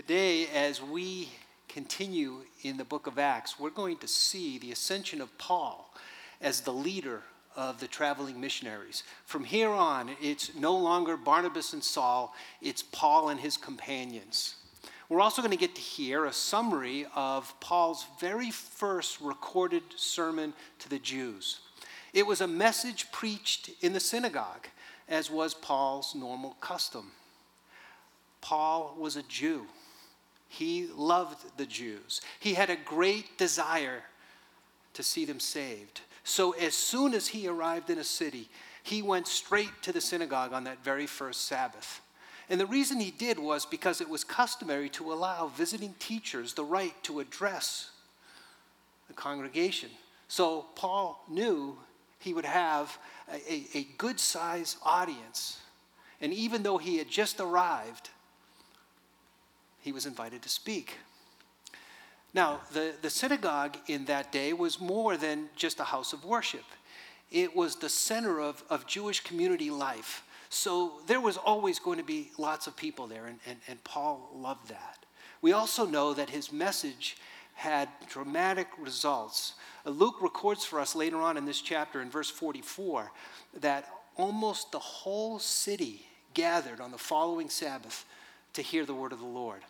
Today, as we continue in the book of Acts, we're going to see the ascension of Paul as the leader of the traveling missionaries. From here on, it's no longer Barnabas and Saul, it's Paul and his companions. We're also going to get to hear a summary of Paul's very first recorded sermon to the Jews. It was a message preached in the synagogue, as was Paul's normal custom. Paul was a Jew. He loved the Jews. He had a great desire to see them saved. So as soon as he arrived in a city, he went straight to the synagogue on that very first Sabbath. And the reason he did was because it was customary to allow visiting teachers the right to address the congregation. So Paul knew he would have a, a, good sized audience. And even though he had just arrived, he was invited to speak. Now, the, the synagogue in that day was more than just a house of worship, it was the center of, of Jewish community life. So there was always going to be lots of people there, and, and, and Paul loved that. We also know that his message had dramatic results. Uh, Luke records for us later on in this chapter, in verse 44, that almost the whole city gathered on the following Sabbath to hear the word of the Lord.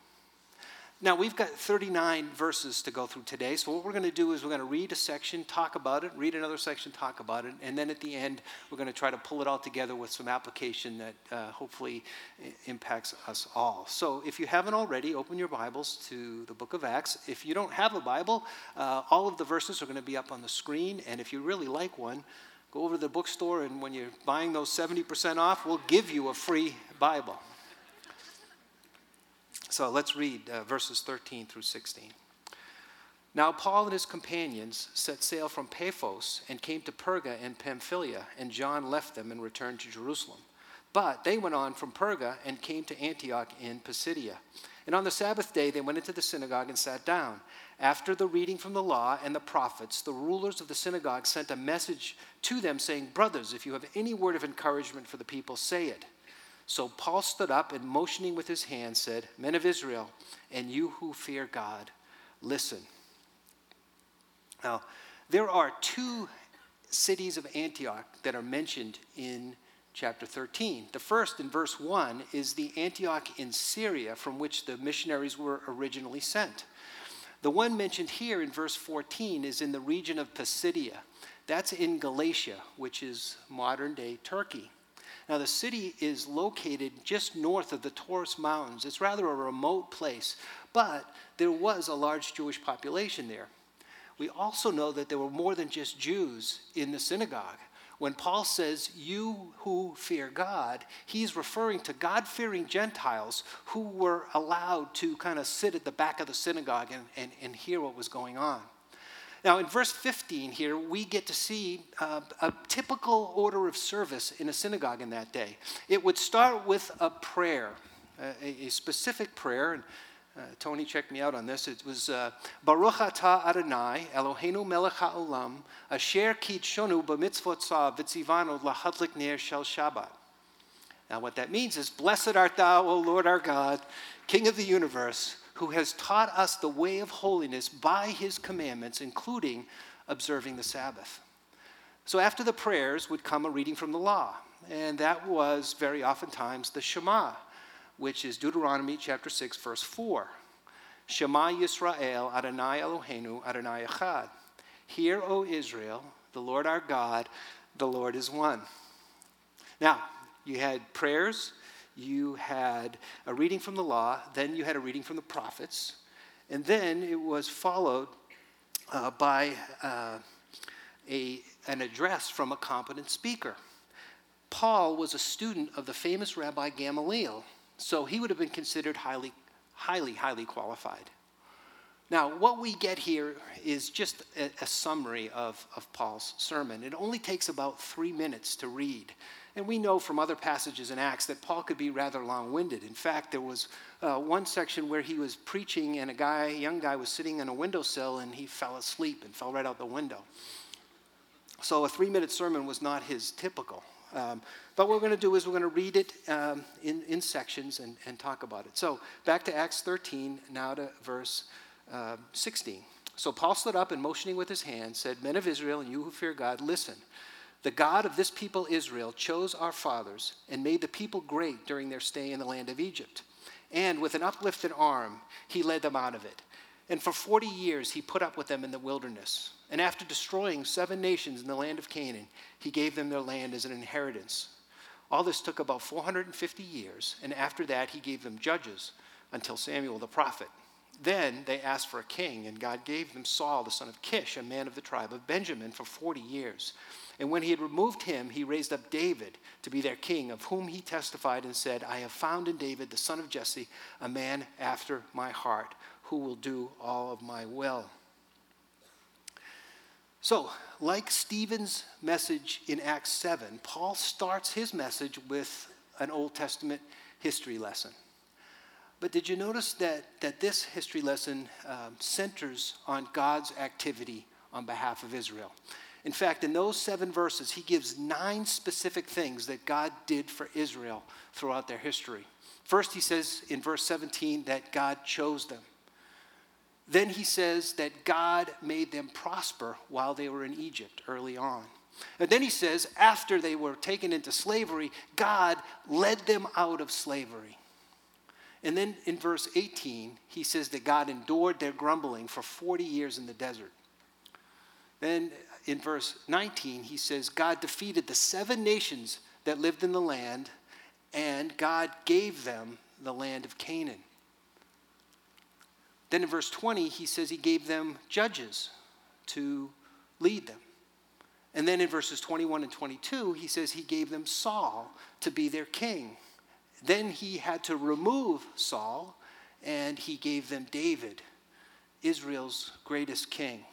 Now, we've got 39 verses to go through today, so what we're going to do is we're going to read a section, talk about it, read another section, talk about it, and then at the end, we're going to try to pull it all together with some application that uh, hopefully impacts us all. So, if you haven't already, open your Bibles to the book of Acts. If you don't have a Bible, uh, all of the verses are going to be up on the screen, and if you really like one, go over to the bookstore, and when you're buying those 70% off, we'll give you a free Bible. So let's read uh, verses 13 through 16. Now, Paul and his companions set sail from Paphos and came to Perga and Pamphylia, and John left them and returned to Jerusalem. But they went on from Perga and came to Antioch in Pisidia. And on the Sabbath day, they went into the synagogue and sat down. After the reading from the law and the prophets, the rulers of the synagogue sent a message to them saying, Brothers, if you have any word of encouragement for the people, say it. So Paul stood up and motioning with his hand said, Men of Israel, and you who fear God, listen. Now, there are two cities of Antioch that are mentioned in chapter 13. The first, in verse 1, is the Antioch in Syria from which the missionaries were originally sent. The one mentioned here in verse 14 is in the region of Pisidia. That's in Galatia, which is modern day Turkey. Now, the city is located just north of the Taurus Mountains. It's rather a remote place, but there was a large Jewish population there. We also know that there were more than just Jews in the synagogue. When Paul says, You who fear God, he's referring to God fearing Gentiles who were allowed to kind of sit at the back of the synagogue and, and, and hear what was going on. Now, in verse 15 here, we get to see uh, a typical order of service in a synagogue in that day. It would start with a prayer, a, a specific prayer. And, uh, Tony checked me out on this. It was uh, Baruch atah Adonai Eloheinu melech haolam asher kitshonu b'mitzvotzav v'tzivanu lahadlik ner shel Shabbat. Now, what that means is, Blessed art thou, O Lord our God, King of the universe, who has taught us the way of holiness by his commandments, including observing the Sabbath. So after the prayers would come a reading from the law, and that was very oftentimes the Shema, which is Deuteronomy chapter 6, verse 4. Shema Yisrael, Adonai Eloheinu, Adonai Echad. Hear, O Israel, the Lord our God, the Lord is one. Now, you had prayers, you had a reading from the law, then you had a reading from the prophets, and then it was followed uh, by uh, a, an address from a competent speaker. Paul was a student of the famous Rabbi Gamaliel, so he would have been considered highly, highly, highly qualified. Now, what we get here is just a, a summary of, of Paul's sermon. It only takes about three minutes to read. And we know from other passages in Acts that Paul could be rather long winded. In fact, there was uh, one section where he was preaching, and a guy, a young guy, was sitting in a windowsill and he fell asleep and fell right out the window. So a three minute sermon was not his typical. Um, but what we're going to do is we're going to read it um, in, in sections and, and talk about it. So back to Acts 13, now to verse uh, 16. So Paul stood up and motioning with his hand said, Men of Israel, and you who fear God, listen. The God of this people Israel chose our fathers and made the people great during their stay in the land of Egypt. And with an uplifted arm, he led them out of it. And for 40 years, he put up with them in the wilderness. And after destroying seven nations in the land of Canaan, he gave them their land as an inheritance. All this took about 450 years, and after that, he gave them judges until Samuel the prophet. Then they asked for a king, and God gave them Saul, the son of Kish, a man of the tribe of Benjamin, for 40 years. And when he had removed him, he raised up David to be their king, of whom he testified and said, I have found in David, the son of Jesse, a man after my heart, who will do all of my will. So, like Stephen's message in Acts 7, Paul starts his message with an Old Testament history lesson. But did you notice that, that this history lesson um, centers on God's activity on behalf of Israel? In fact, in those seven verses, he gives nine specific things that God did for Israel throughout their history. First, he says in verse 17 that God chose them. Then he says that God made them prosper while they were in Egypt early on. And then he says, after they were taken into slavery, God led them out of slavery. And then in verse 18, he says that God endured their grumbling for 40 years in the desert. Then in verse 19, he says, God defeated the seven nations that lived in the land, and God gave them the land of Canaan. Then in verse 20, he says he gave them judges to lead them. And then in verses 21 and 22, he says he gave them Saul to be their king. Then he had to remove Saul, and he gave them David, Israel's greatest king.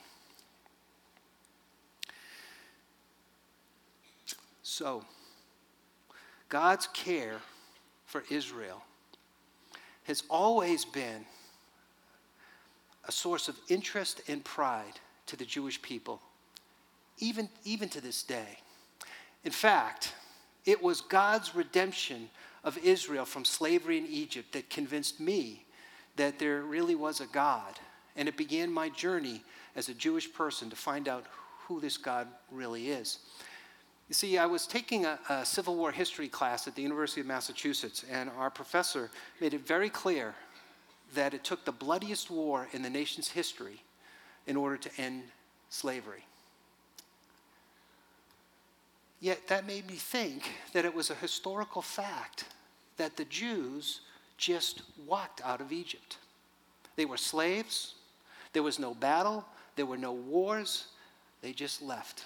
So, God's care for Israel has always been a source of interest and pride to the Jewish people, even, even to this day. In fact, it was God's redemption of Israel from slavery in Egypt that convinced me that there really was a God. And it began my journey as a Jewish person to find out who this God really is. You see, I was taking a, a, Civil War history class at the University of Massachusetts, and our professor made it very clear that it took the bloodiest war in the nation's history in order to end slavery. Yet that made me think that it was a historical fact that the Jews just walked out of Egypt. They were slaves, there was no battle, there were no wars, they just left.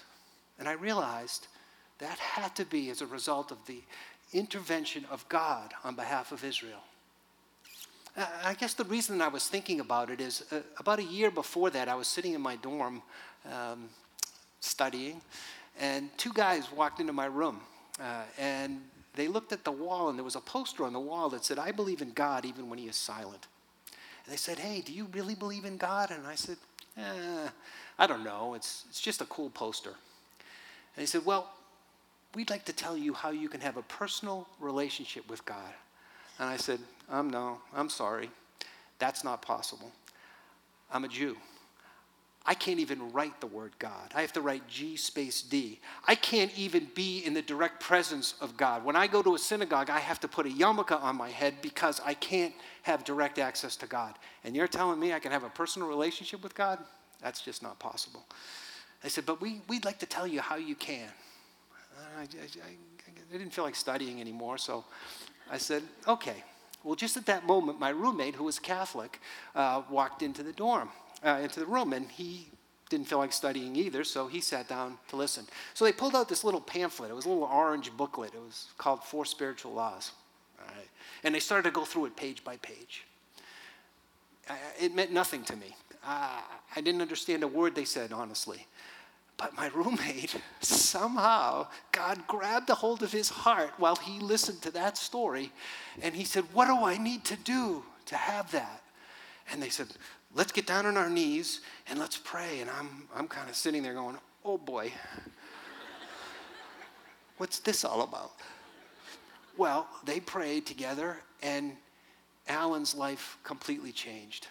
And I realized that had to be as a result of the intervention of God on behalf of Israel. I guess the reason I was thinking about it is uh, about a year before that, I was sitting in my dorm um, studying, and two guys walked into my room. Uh, and they looked at the wall, and there was a poster on the wall that said, I believe in God even when he is silent. And they said, Hey, do you really believe in God? And I said, eh, I don't know. It's, it's just a cool poster. And he said, Well, we'd like to tell you how you can have a personal relationship with God. And I said, I'm um, no, I'm sorry. That's not possible. I'm a Jew. I can't even write the word God. I have to write G space D. I can't even be in the direct presence of God. When I go to a synagogue, I have to put a yarmulke on my head because I can't have direct access to God. And you're telling me I can have a personal relationship with God? That's just not possible. I said, but we, we'd like to tell you how you can. I, I, I, I didn't feel like studying anymore, so I said, okay. Well, just at that moment, my roommate, who was Catholic, uh, walked into the dorm, uh, into the room, and he didn't feel like studying either, so he sat down to listen. So they pulled out this little pamphlet. It was a little orange booklet. It was called Four Spiritual Laws. And they started to go through it page by page. it meant nothing to me. Uh, I didn't understand a word they said, honestly. But my roommate, somehow, God grabbed a hold of his heart while he listened to that story. And he said, What do I need to do to have that? And they said, Let's get down on our knees and let's pray. And I'm, I'm kind of sitting there going, Oh boy. What's this all about? Well, they prayed together, and Alan's life completely changed.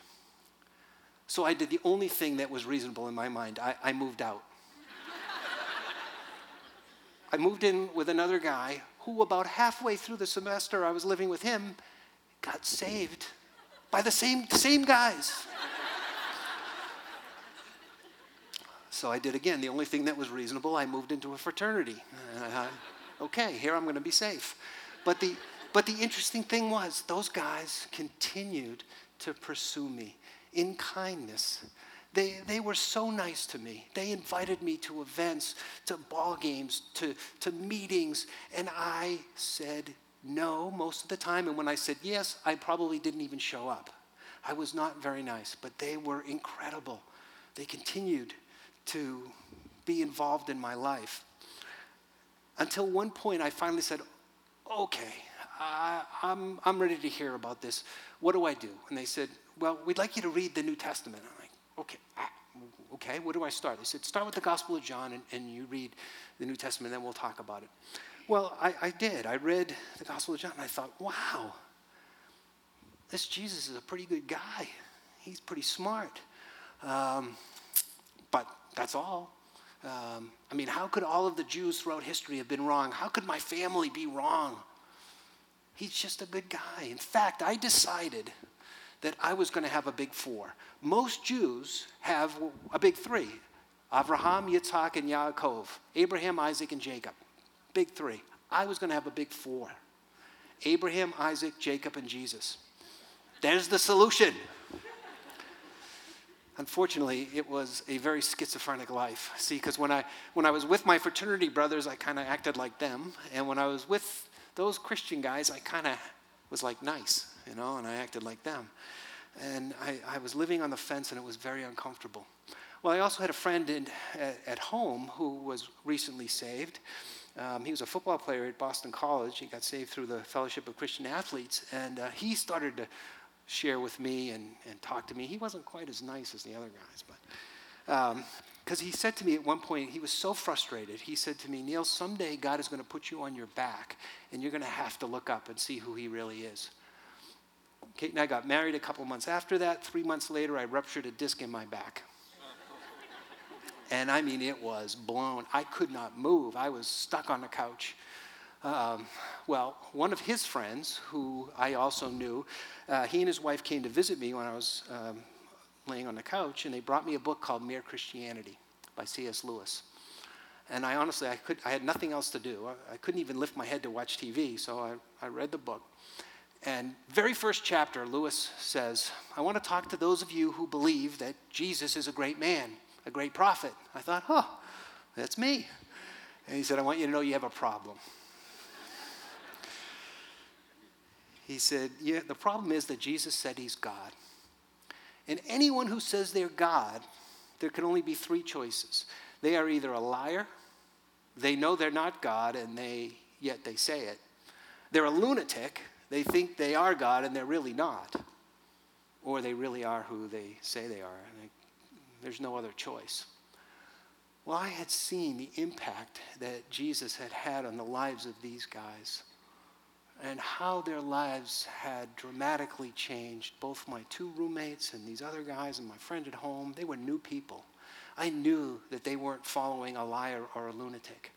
So I did the only thing that was reasonable in my mind I, I moved out. I moved in with another guy who, about halfway through the semester I was living with him, got saved by the same, same guys. so I did again the only thing that was reasonable. I moved into a fraternity. Uh, okay, here I'm going to be safe. But the, but the interesting thing was, those guys continued to pursue me in kindness. They, they were so nice to me. They invited me to events, to ball games, to, to meetings, and I said no most of the time. And when I said yes, I probably didn't even show up. I was not very nice, but they were incredible. They continued to be involved in my life. Until one point, I finally said, okay, I, I'm, I'm ready to hear about this. What do I do? And they said, well, we'd like you to read the New Testament. I'm like, okay, okay, where do I start? They said, start with the Gospel of John and, and you read the New Testament, then we'll talk about it. Well, I, I did. I read the Gospel of John and I thought, wow, this Jesus is a pretty good guy. He's pretty smart. Um, but that's all. Um, I mean, how could all of the Jews throughout history have been wrong? How could my family be wrong? He's just a good guy. In fact, I decided that I was going to have a big four. Most Jews have a big three Abraham, Yitzhak, and Yaakov, Abraham, Isaac, and Jacob. Big three. I was going to have a big four Abraham, Isaac, Jacob, and Jesus. There's the solution. Unfortunately, it was a very schizophrenic life. See, because when I, when I was with my fraternity brothers, I kind of acted like them. And when I was with those Christian guys, I kind of was like nice, you know, and I acted like them. And I, I was living on the fence and it was very uncomfortable. Well, I also had a friend in, at, at home who was recently saved. Um, he was a football player at Boston College. He got saved through the Fellowship of Christian Athletes, and uh, he started to share with me and, and talk to me. He wasn't quite as nice as the other guys, but because um, he said to me at one point, he was so frustrated. He said to me, Neil, someday God is going to put you on your back, and you're going to have to look up and see who He really is. Kate and I got married a couple months after that. Three months later, I ruptured a disc in my back. And I mean, it was blown. I could not move. I was stuck on the couch. Um, well, one of his friends, who I also knew, uh, he and his wife came to visit me when I was um, laying on the couch, and they brought me a book called Mere Christianity by C.S. Lewis. And I honestly, I, could, I had nothing else to do. I, I couldn't even lift my head to watch TV, so I, I read the book. And very first chapter, Lewis says, I want to talk to those of you who believe that Jesus is a great man, a great prophet. I thought, huh, that's me. And he said, I want you to know you have a problem. he said, yeah, the problem is that Jesus said he's God. And anyone who says they're God, there can only be three choices. They are either a liar, they know they're not God, and they yet they say it. They're a lunatic, they think they are God and they're really not. Or they really are who they say they are. There's no other choice. Well, I had seen the impact that Jesus had had on the lives of these guys and how their lives had dramatically changed. Both my two roommates and these other guys and my friend at home, they were new people. I knew that they weren't following a liar or a lunatic.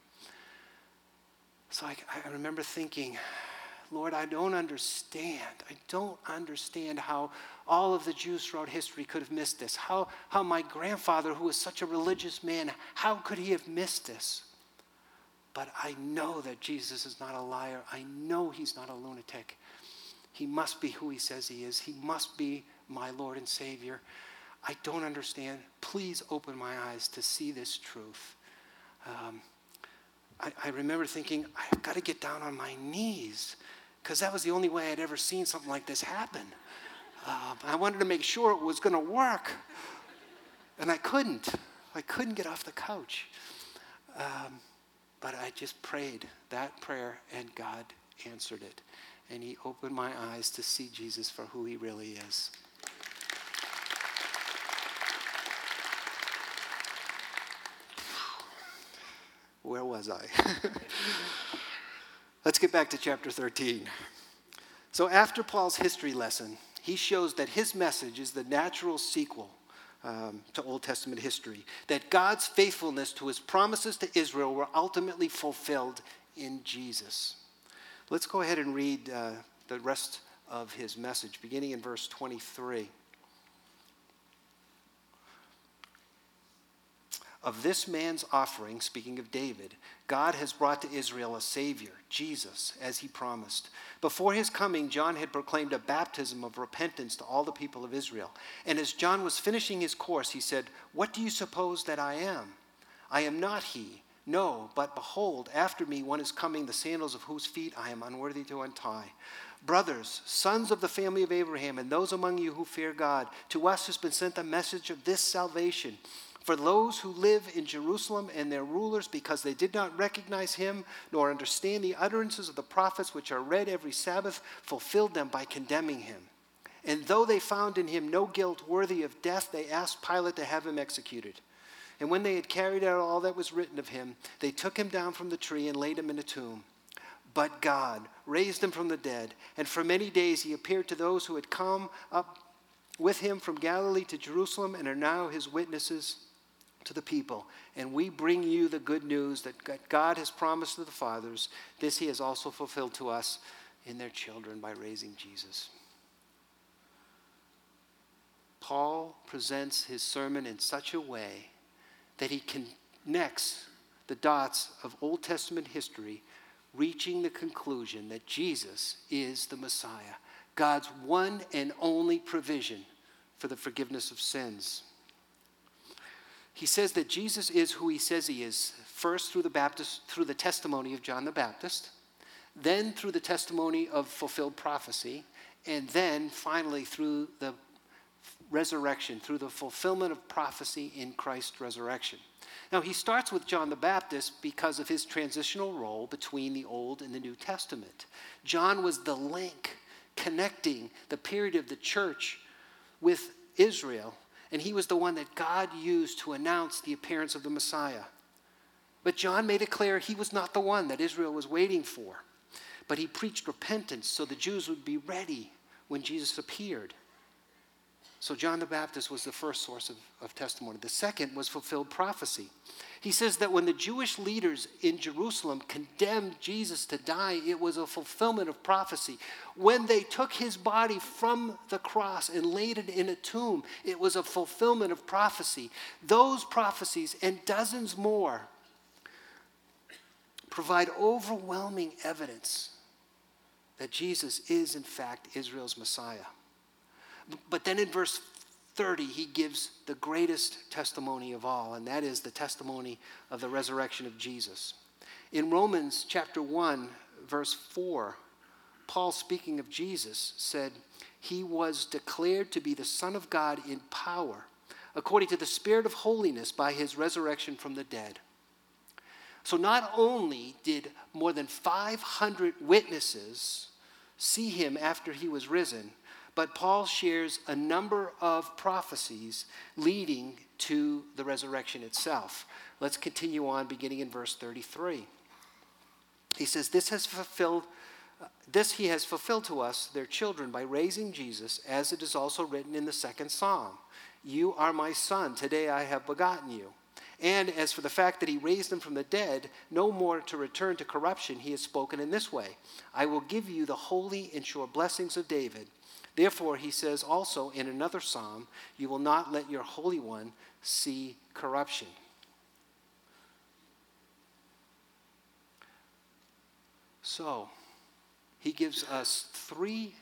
So I, I remember thinking, Lord, I don't understand. I don't understand how all of the Jews throughout history could have missed this. How, how my grandfather, who was such a religious man, how could he have missed this? But I know that Jesus is not a liar. I know he's not a lunatic. He must be who he says he is. He must be my Lord and Savior. I don't understand. Please open my eyes to see this truth. Um, I, I remember thinking, I've got to get down on my knees because that was the only way I'd ever seen something like this happen. Uh, I wanted to make sure it was going to work, and I couldn't. I couldn't get off the couch. Um, but I just prayed that prayer, and God answered it. And He opened my eyes to see Jesus for who He really is. Where was I? Let's get back to chapter 13. So, after Paul's history lesson, he shows that his message is the natural sequel um, to Old Testament history, that God's faithfulness to his promises to Israel were ultimately fulfilled in Jesus. Let's go ahead and read uh, the rest of his message, beginning in verse 23. Of this man's offering, speaking of David, God has brought to Israel a Savior, Jesus, as he promised. Before his coming, John had proclaimed a baptism of repentance to all the people of Israel. And as John was finishing his course, he said, What do you suppose that I am? I am not he. No, but behold, after me one is coming, the sandals of whose feet I am unworthy to untie. Brothers, sons of the family of Abraham, and those among you who fear God, to us has been sent the message of this salvation for those who live in Jerusalem and their rulers, because they did not recognize him nor understand the utterances of the prophets which are read every Sabbath, fulfilled them by condemning him. And though they found in him no guilt worthy of death, they asked Pilate to have him executed. And when they had carried out all that was written of him, they took him down from the tree and laid him in a tomb. But God raised him from the dead, and for many days he appeared to those who had come up with him from Galilee to Jerusalem and are now his witnesses to the people. And we bring you the good news that God has promised to the fathers. This he has also fulfilled to us in their children by raising Jesus. Paul presents his sermon in such a way that he connects the dots of Old Testament history, reaching the conclusion that Jesus is the Messiah, God's one and only provision for the forgiveness of sins he says that Jesus is who he says he is, first through the Baptist, through the testimony of John the Baptist, then through the testimony of fulfilled prophecy, and then finally through the resurrection, through the fulfillment of prophecy in Christ's resurrection. Now, he starts with John the Baptist because of his transitional role between the Old and the New Testament. John was the link connecting the period of the church with Israel and he was the one that God used to announce the appearance of the Messiah. But John made it clear he was not the one that Israel was waiting for. But he preached repentance so the Jews would be ready when Jesus appeared. So John the Baptist was the first source of, of testimony. The second was fulfilled prophecy. He says that when the Jewish leaders in Jerusalem condemned Jesus to die, it was a fulfillment of prophecy. When they took his body from the cross and laid it in a tomb, it was a fulfillment of prophecy. Those prophecies and dozens more provide overwhelming evidence that Jesus is, in fact, Israel's Messiah. But then in verse 30, he gives the greatest testimony of all, and that is the testimony of the resurrection of Jesus. In Romans chapter 1, verse 4, Paul, speaking of Jesus, said, He was declared to be the Son of God in power, according to the Spirit of holiness by his resurrection from the dead. So not only did more than 500 witnesses see him after he was risen, but Paul shares a number of prophecies leading to the resurrection itself. Let's continue on, beginning in verse 33. He says, This has fulfilled. This he has fulfilled to us, their children, by raising Jesus, as it is also written in the second psalm You are my son, today I have begotten you. And as for the fact that he raised him from the dead, no more to return to corruption, he has spoken in this way I will give you the holy and sure blessings of David. Therefore, he says also in another psalm, You will not let your Holy One see corruption. So, he gives us three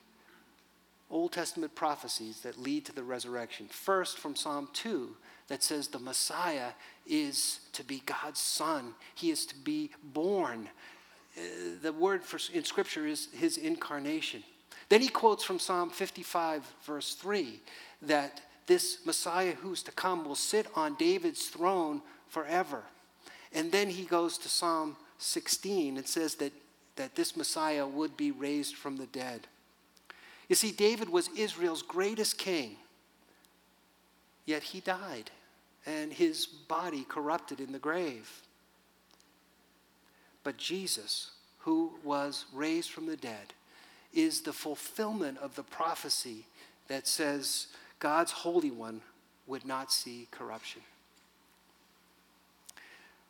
Old Testament prophecies that lead to the resurrection. First, from Psalm 2, that says the Messiah is to be God's Son, he is to be born. Uh, the word for, in Scripture is his incarnation. Then he quotes from Psalm 55, verse 3, that this Messiah who's to come will sit on David's throne forever. And then he goes to Psalm 16 and says that, that this Messiah would be raised from the dead. You see, David was Israel's greatest king, yet he died, and his body corrupted in the grave. But Jesus, who was raised from the dead, is the fulfillment of the prophecy that says God's Holy One would not see corruption.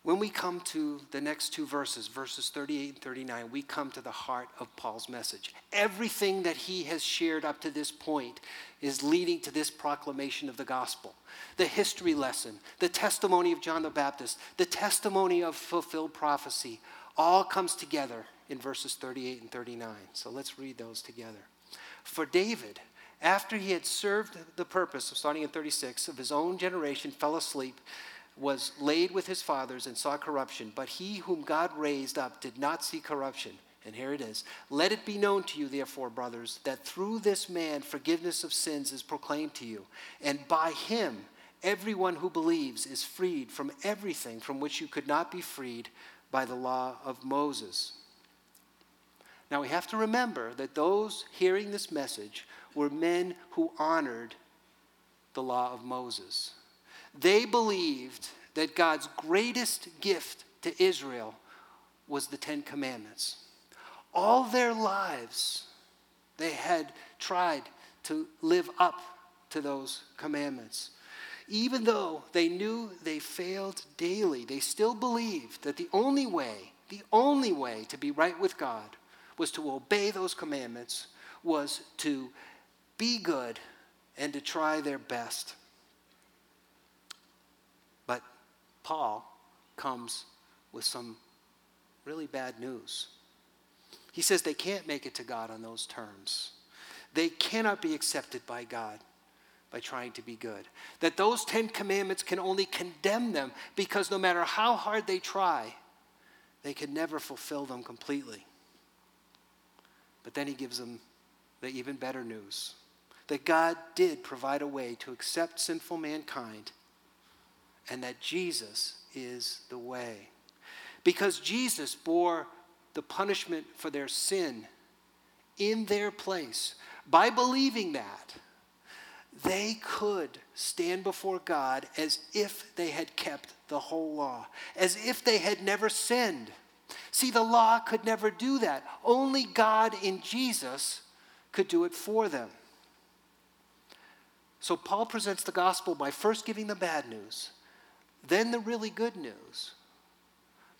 When we come to the next two verses, verses 38 and 39, we come to the heart of Paul's message. Everything that he has shared up to this point is leading to this proclamation of the gospel. The history lesson, the testimony of John the Baptist, the testimony of fulfilled prophecy, all comes together in verses 38 and 39. So let's read those together. For David, after he had served the purpose, of starting in 36, of his own generation, fell asleep was laid with his fathers and saw corruption, but he whom God raised up did not see corruption. And here it is. Let it be known to you, therefore, brothers, that through this man forgiveness of sins is proclaimed to you. And by him, everyone who believes is freed from everything from which you could not be freed by the law of Moses. Now we have to remember that those hearing this message were men who honored the law of Moses. They believed that God's greatest gift to Israel was the Ten Commandments. All their lives, they had tried to live up to those commandments. Even though they knew they failed daily, they still believed that the only way, the only way to be right with God was to obey those commandments, was to be good and to try their best. But Paul comes with some really bad news. He says they can't make it to God on those terms. They cannot be accepted by God by trying to be good. That those Ten Commandments can only condemn them because no matter how hard they try, they can never fulfill them completely. But then he gives them the even better news that God did provide a way to accept sinful mankind and that Jesus is the way. Because Jesus bore the punishment for their sin in their place. By believing that, they could stand before God as if they had kept the whole law, as if they had never sinned. See, the law could never do that. Only God in Jesus could do it for them. So Paul presents the gospel by first giving the bad news then the really good news.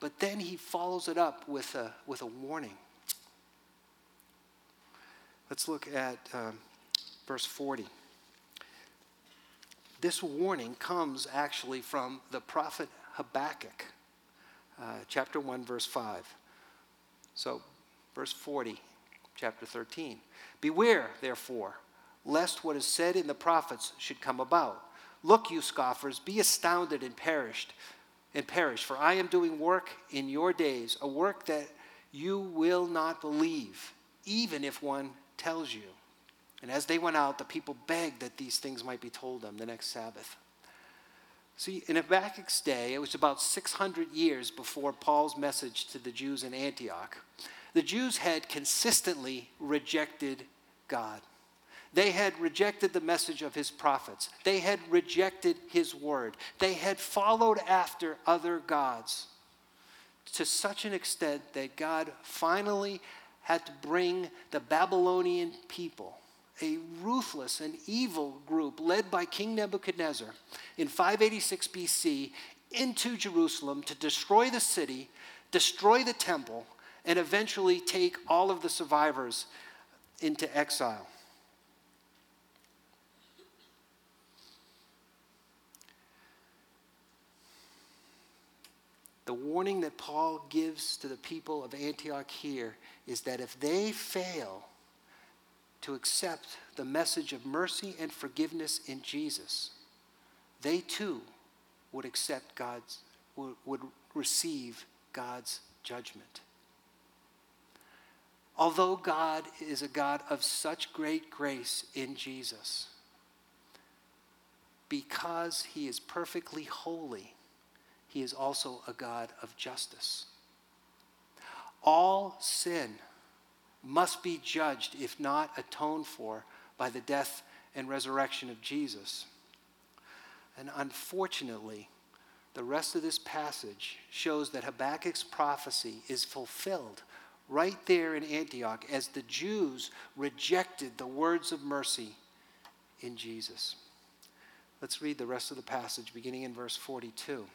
But then he follows it up with a, with a warning. Let's look at um, verse 40. This warning comes actually from the prophet Habakkuk, uh, chapter 1, verse 5. So, verse 40, chapter 13. Beware, therefore, lest what is said in the prophets should come about Look, you scoffers, be astounded and perished and perish, for I am doing work in your days, a work that you will not believe, even if one tells you. And as they went out, the people begged that these things might be told them the next Sabbath. See, in Habakkuk's day, it was about 600 years before Paul's message to the Jews in Antioch. The Jews had consistently rejected God. They had rejected the message of his prophets. They had rejected his word. They had followed after other gods to such an extent that God finally had to bring the Babylonian people, a ruthless and evil group led by King Nebuchadnezzar in 586 BC, into Jerusalem to destroy the city, destroy the temple, and eventually take all of the survivors into exile. the warning that Paul gives to the people of Antioch here is that if they fail to accept the message of mercy and forgiveness in Jesus, they too would accept God's, would, receive God's judgment. Although God is a God of such great grace in Jesus, because he is perfectly holy, he is also a God of justice. All sin must be judged, if not atoned for, by the death and resurrection of Jesus. And unfortunately, the rest of this passage shows that Habakkuk's prophecy is fulfilled right there in Antioch as the Jews rejected the words of mercy in Jesus. Let's read the rest of the passage beginning in verse 42.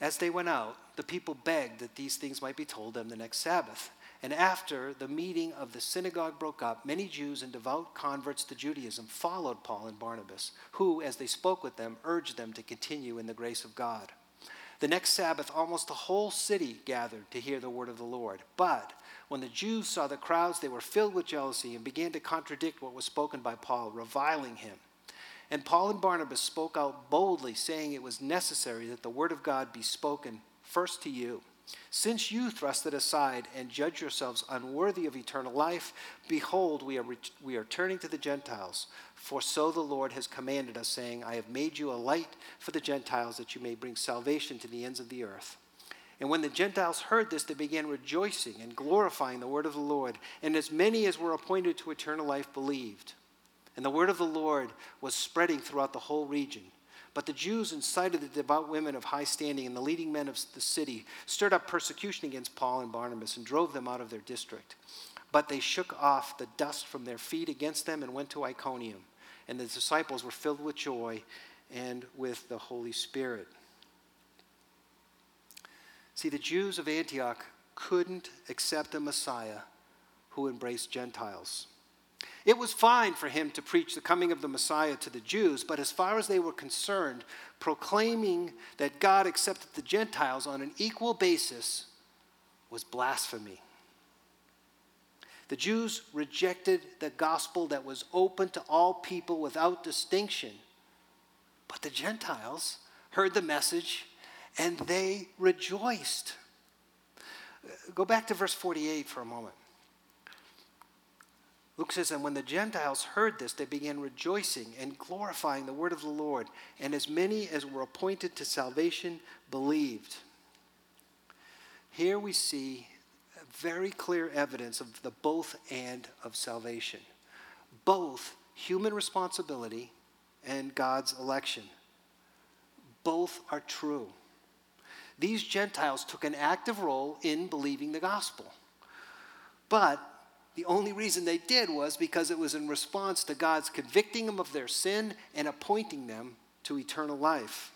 As they went out, the people begged that these things might be told them the next Sabbath. And after the meeting of the synagogue broke up, many Jews and devout converts to Judaism followed Paul and Barnabas, who, as they spoke with them, urged them to continue in the grace of God. The next Sabbath, almost the whole city gathered to hear the word of the Lord. But when the Jews saw the crowds, they were filled with jealousy and began to contradict what was spoken by Paul, reviling him. And Paul and Barnabas spoke out boldly, saying it was necessary that the word of God be spoken first to you. Since you thrust it aside and judge yourselves unworthy of eternal life, behold, we are, re- we are turning to the Gentiles. For so the Lord has commanded us, saying, I have made you a light for the Gentiles, that you may bring salvation to the ends of the earth. And when the Gentiles heard this, they began rejoicing and glorifying the word of the Lord. And as many as were appointed to eternal life believed. And the word of the Lord was spreading throughout the whole region. But the Jews incited the devout women of high standing and the leading men of the city, stirred up persecution against Paul and Barnabas, and drove them out of their district. But they shook off the dust from their feet against them and went to Iconium. And the disciples were filled with joy and with the Holy Spirit. See, the Jews of Antioch couldn't accept a Messiah who embraced Gentiles. It was fine for him to preach the coming of the Messiah to the Jews, but as far as they were concerned, proclaiming that God accepted the Gentiles on an equal basis was blasphemy. The Jews rejected the gospel that was open to all people without distinction. But the Gentiles heard the message and they rejoiced. Go back to verse 48 for a moment. Luke says, And when the Gentiles heard this, they began rejoicing and glorifying the word of the Lord, and as many as were appointed to salvation believed. Here we see very clear evidence of the both and of salvation both human responsibility and God's election. Both are true. These Gentiles took an active role in believing the gospel. But the only reason they did was because it was in response to God's convicting them of their sin and appointing them to eternal life.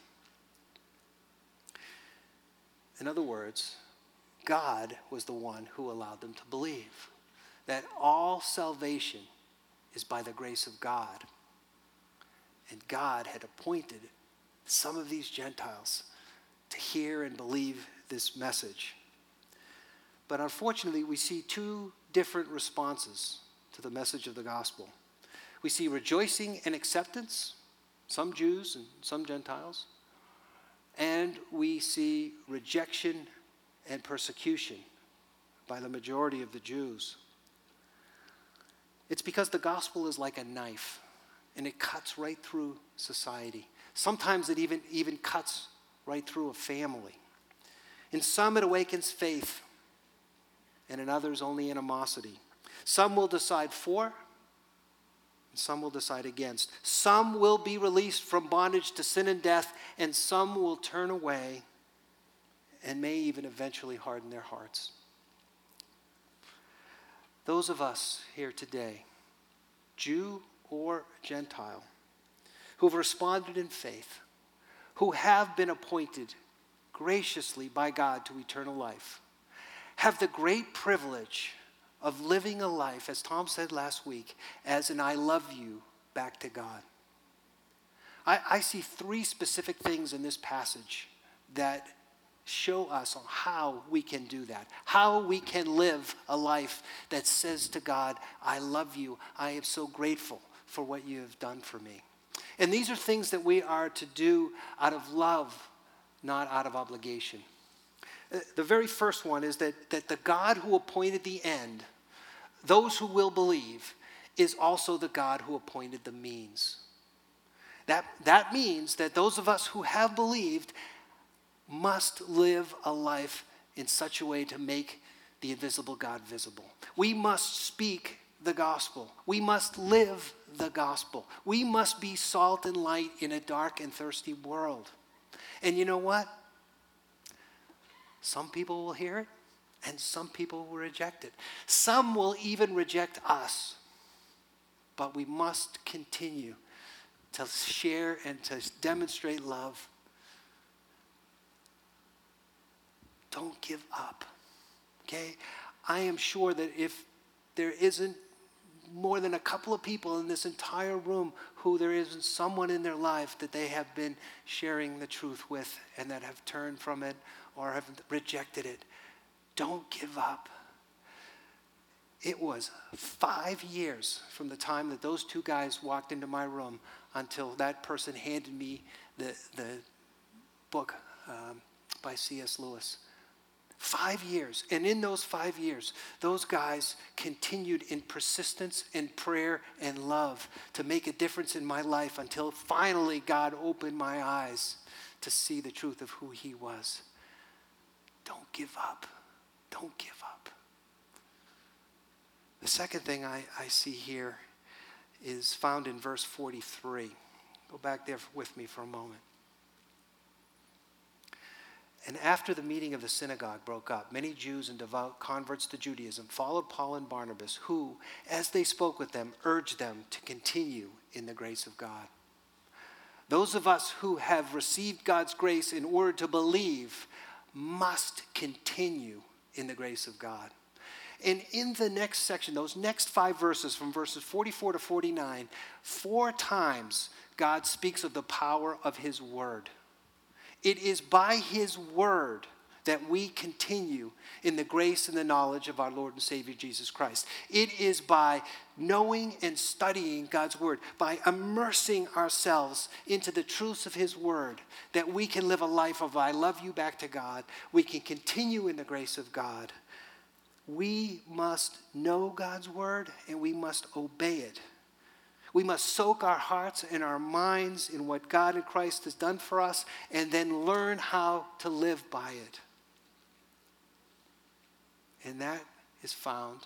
In other words, God was the one who allowed them to believe that all salvation is by the grace of God. And God had appointed some of these Gentiles to hear and believe this message. But unfortunately, we see two different responses to the message of the gospel. We see rejoicing and acceptance, some Jews and some Gentiles, and we see rejection and persecution by the majority of the Jews. It's because the gospel is like a knife and it cuts right through society. Sometimes it even, even cuts right through a family. In some, it awakens faith and in others only animosity. Some will decide for, and some will decide against. Some will be released from bondage to sin and death, and some will turn away and may even eventually harden their hearts. Those of us here today, Jew or Gentile, who have responded in faith, who have been appointed graciously by God to eternal life, have the great privilege of living a life, as Tom said last week, as an I love you back to God. I, I see three specific things in this passage that show us on how we can do that, how we can live a life that says to God, I love you, I am so grateful for what you have done for me. And these are things that we are to do out of love, not out of obligation. The very first one is that, that the God who appointed the end, those who will believe, is also the God who appointed the means. That, that means that those of us who have believed must live a life in such a way to make the invisible God visible. We must speak the gospel. We must live the gospel. We must be salt and light in a dark and thirsty world. And you know what? Some people will hear it, and some people will reject it. Some will even reject us. But we must continue to share and to demonstrate love. Don't give up. Okay? I am sure that if there isn't more than a couple of people in this entire room who there isn't someone in their life that they have been sharing the truth with and that have turned from it or have rejected it, don't give up. It was five years from the time that those two guys walked into my room until that person handed me the, the book um, by C.S. Lewis. Five years. And in those five years, those guys continued in persistence and prayer and love to make a difference in my life until finally God opened my eyes to see the truth of who He was. Don't give up. Don't give up. The second thing I, I see here is found in verse 43. Go back there with me for a moment. And after the meeting of the synagogue broke up, many Jews and devout converts to Judaism followed Paul and Barnabas, who, as they spoke with them, urged them to continue in the grace of God. Those of us who have received God's grace in order to believe must continue in the grace of God. And in the next section, those next five verses, from verses 44 to 49, four times God speaks of the power of His Word. It is by His Word that we continue in the grace and the knowledge of our Lord and Savior Jesus Christ. It is by knowing and studying God's Word, by immersing ourselves into the truths of His Word, that we can live a life of I love you back to God. We can continue in the grace of God we must know God's word and we must obey it. We must soak our hearts and our minds in what God and Christ has done for us and then learn how to live by it. And that is found,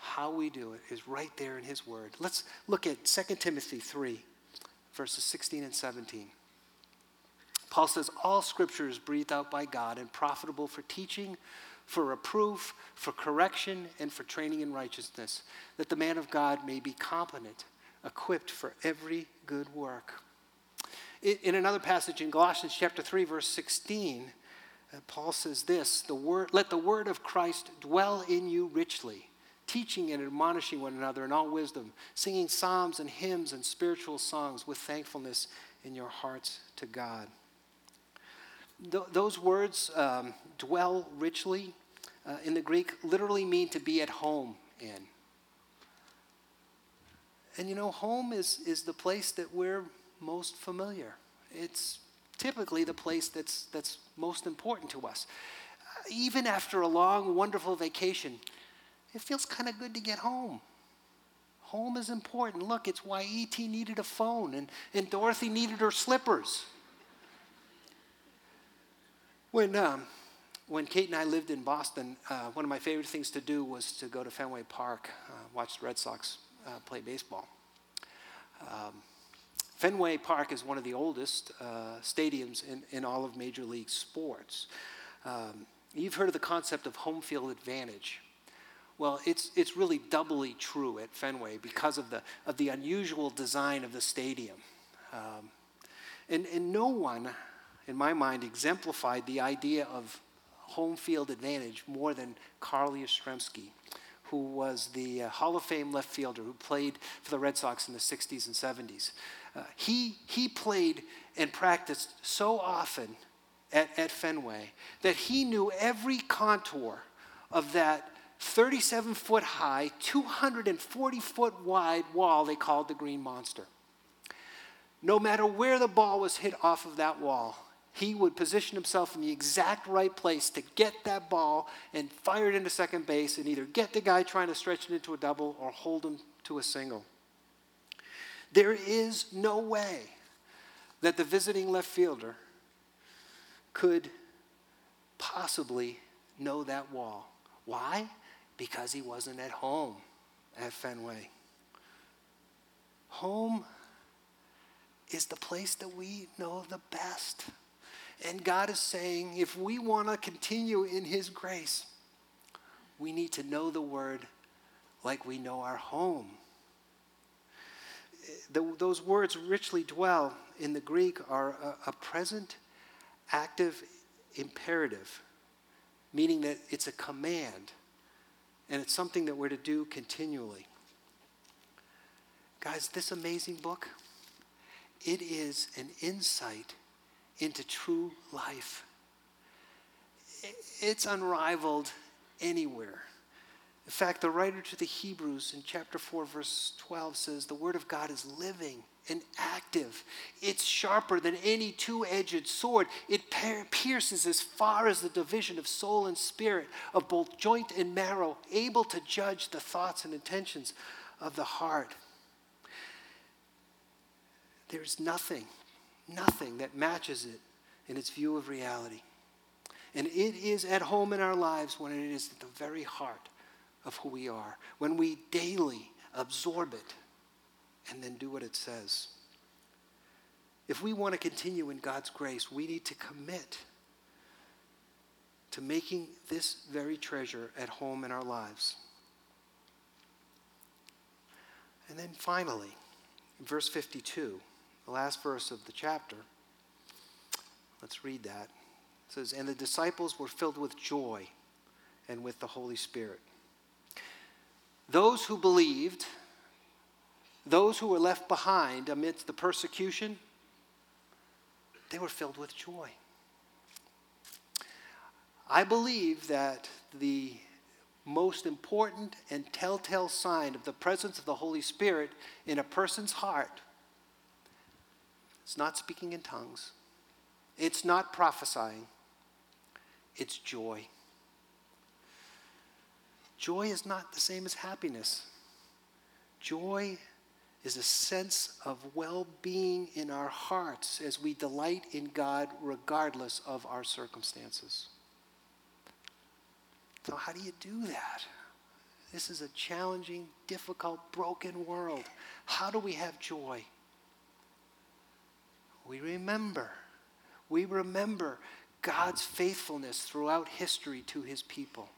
how we do it is right there in His Word. Let's look at 2 Timothy 3, verses 16 and 17. Paul says, All scripture is breathed out by God and profitable for teaching for reproof, for correction, and for training in righteousness, that the man of God may be competent, equipped for every good work. In another passage in Galatians chapter 3, verse 16, uh, Paul says this the word, Let the word of Christ dwell in you richly, teaching and admonishing one another in all wisdom, singing psalms and hymns and spiritual songs with thankfulness in your hearts to God th- those words, um, dwell richly, uh, in the Greek, literally mean to be at home in. And you know, home is, is the place that we're most familiar. It's typically the place that's, that's most important to us. Uh, even after a long, wonderful vacation, it feels kind of good to get home. Home is important. Look, it's why E.T. needed a phone and, and Dorothy needed her slippers. When, um, when Kate and I lived in Boston, uh, one of my favorite things to do was to go to Fenway Park, uh, watch the Red Sox uh, play baseball. Um, Fenway Park is one of the oldest uh, stadiums in, in all of Major League sports. Um, you've heard of the concept of home field advantage. Well, it's, it's really doubly true at Fenway because of the, of the unusual design of the stadium. Um, and, and no one in my mind, exemplified the idea of home field advantage more than Carl Yastrzemski, who was the uh, Hall of Fame left fielder who played for the Red Sox in the 60s and 70s. Uh, he, he played and practiced so often at, at Fenway that he knew every contour of that 37 foot high, 240 foot wide wall they called the Green Monster. No matter where the ball was hit off of that wall, he would position himself in the exact right place to get that ball and fire it into second base and either get the guy trying to stretch it into a double or hold him to a single. There is no way that the visiting left fielder could possibly know that wall. Why? Because he wasn't at home at Fenway. home is the place that we know the best. And God is saying if we want to continue in His grace, we need to know the Word like we know our home. The, those words richly dwell in the Greek are a, a present active imperative, meaning that it's a command and it's something that we're to do continually. Guys, this amazing book, it is an insight into true life. It's unrivaled anywhere. In fact, the writer to the Hebrews in chapter 4, verse 12 says, The word of God is living and active. It's sharper than any two edged sword. It pierces as far as the division of soul and spirit, of both joint and marrow, able to judge the thoughts and intentions of the heart. There's nothing, nothing that matches it in its view of reality. And it is at home in our lives when it is at the very heart of who we are, when we daily absorb it and then do what it says. If we want to continue in God's grace, we need to commit to making this very treasure at home in our lives. And then finally, in verse 52, the last verse of the chapter, let's read that. It says, And the disciples were filled with joy and with the Holy Spirit. Those who believed, those who were left behind amidst the persecution, they were filled with joy. I believe that the most important and telltale sign of the presence of the Holy Spirit in a person's heart is not speaking in tongues, it's not prophesying, it's joy. Joy is not the same as happiness. Joy is a sense of well being in our hearts as we delight in God regardless of our circumstances. So, how do you do that? This is a challenging, difficult, broken world. How do we have joy? We remember. We remember God's faithfulness throughout history to his people.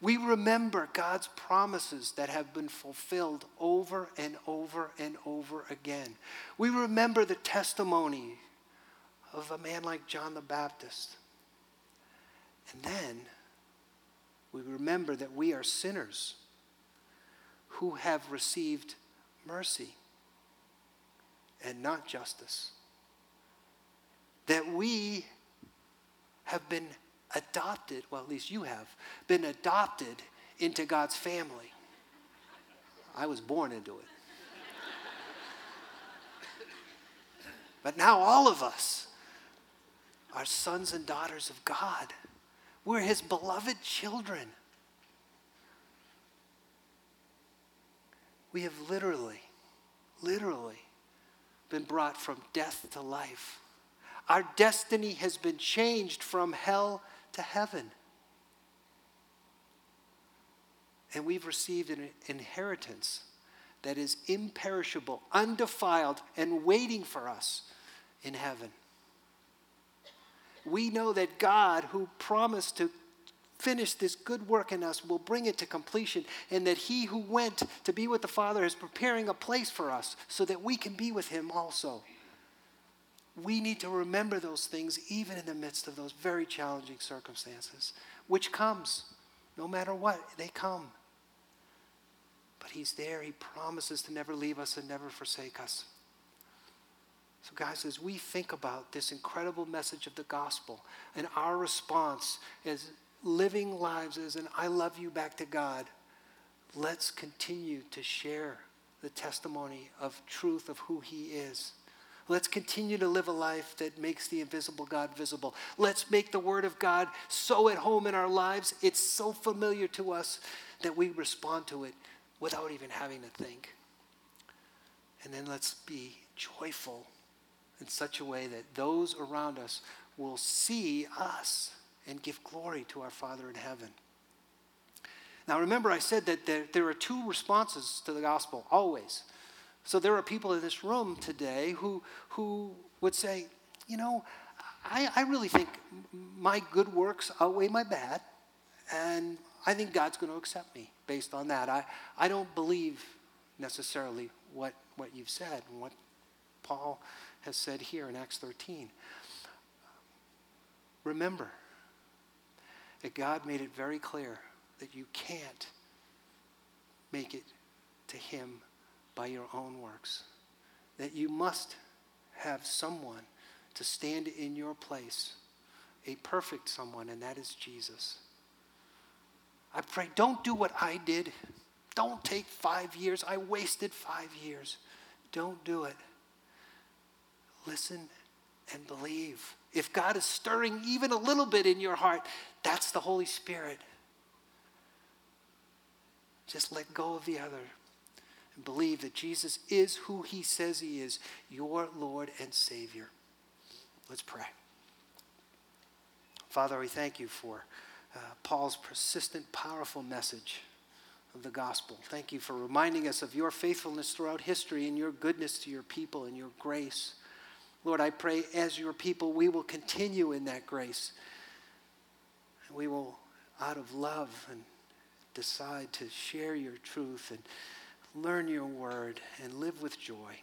We remember God's promises that have been fulfilled over and over and over again. We remember the testimony of a man like John the Baptist. And then we remember that we are sinners who have received mercy and not justice. That we have been adopted, well, at least you have, been adopted into God's family. I was born into it. But now all of us are sons and daughters of God. We're his beloved children. We have literally, literally been brought from death to life. Our destiny has been changed from hell to heaven. And we've received an inheritance that is imperishable, undefiled, and waiting for us in heaven. We know that God, who promised to finish this good work in us, will bring it to completion, and that He who went to be with the Father is preparing a place for us so that we can be with Him also we need to remember those things even in the midst of those very challenging circumstances, which comes no matter what, they come. But He's there. He promises to never leave us and never forsake us. So, guys, as we think about this incredible message of the gospel and our response as living lives as an I love you back to God, let's continue to share the testimony of truth of who He is. Let's continue to live a life that makes the invisible God visible. Let's make the Word of God so at home in our lives, it's so familiar to us that we respond to it without even having to think. And then let's be joyful in such a way that those around us will see us and give glory to our Father in heaven. Now, remember, I said that there, there are two responses to the gospel, always. So there are people in this room today who, who would say, you know, I, I really think my good works outweigh my bad, and I think God's going to accept me based on that. I, I don't believe necessarily what, what you've said and what Paul has said here in Acts 13. Remember that God made it very clear that you can't make it to Him by your own works, that you must have someone to stand in your place, a perfect someone, and that is Jesus. I pray, don't do what I did. Don't take five years. I wasted five years. Don't do it. Listen and believe. If God is stirring even a little bit in your heart, that's the Holy Spirit. Just let go of the other and believe that Jesus is who he says he is, your Lord and Savior. Let's pray. Father, we thank you for uh, Paul's persistent, powerful message of the gospel. Thank you for reminding us of your faithfulness throughout history and your goodness to your people and your grace. Lord, I pray as your people, we will continue in that grace. We will, out of love, and decide to share your truth and learn your word and live with joy.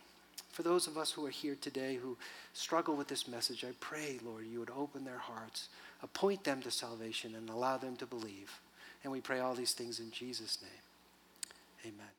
For those of us who are here today who struggle with this message, I pray, Lord, you would open their hearts, appoint them to salvation, and allow them to believe. And we pray all these things in Jesus' name. Amen.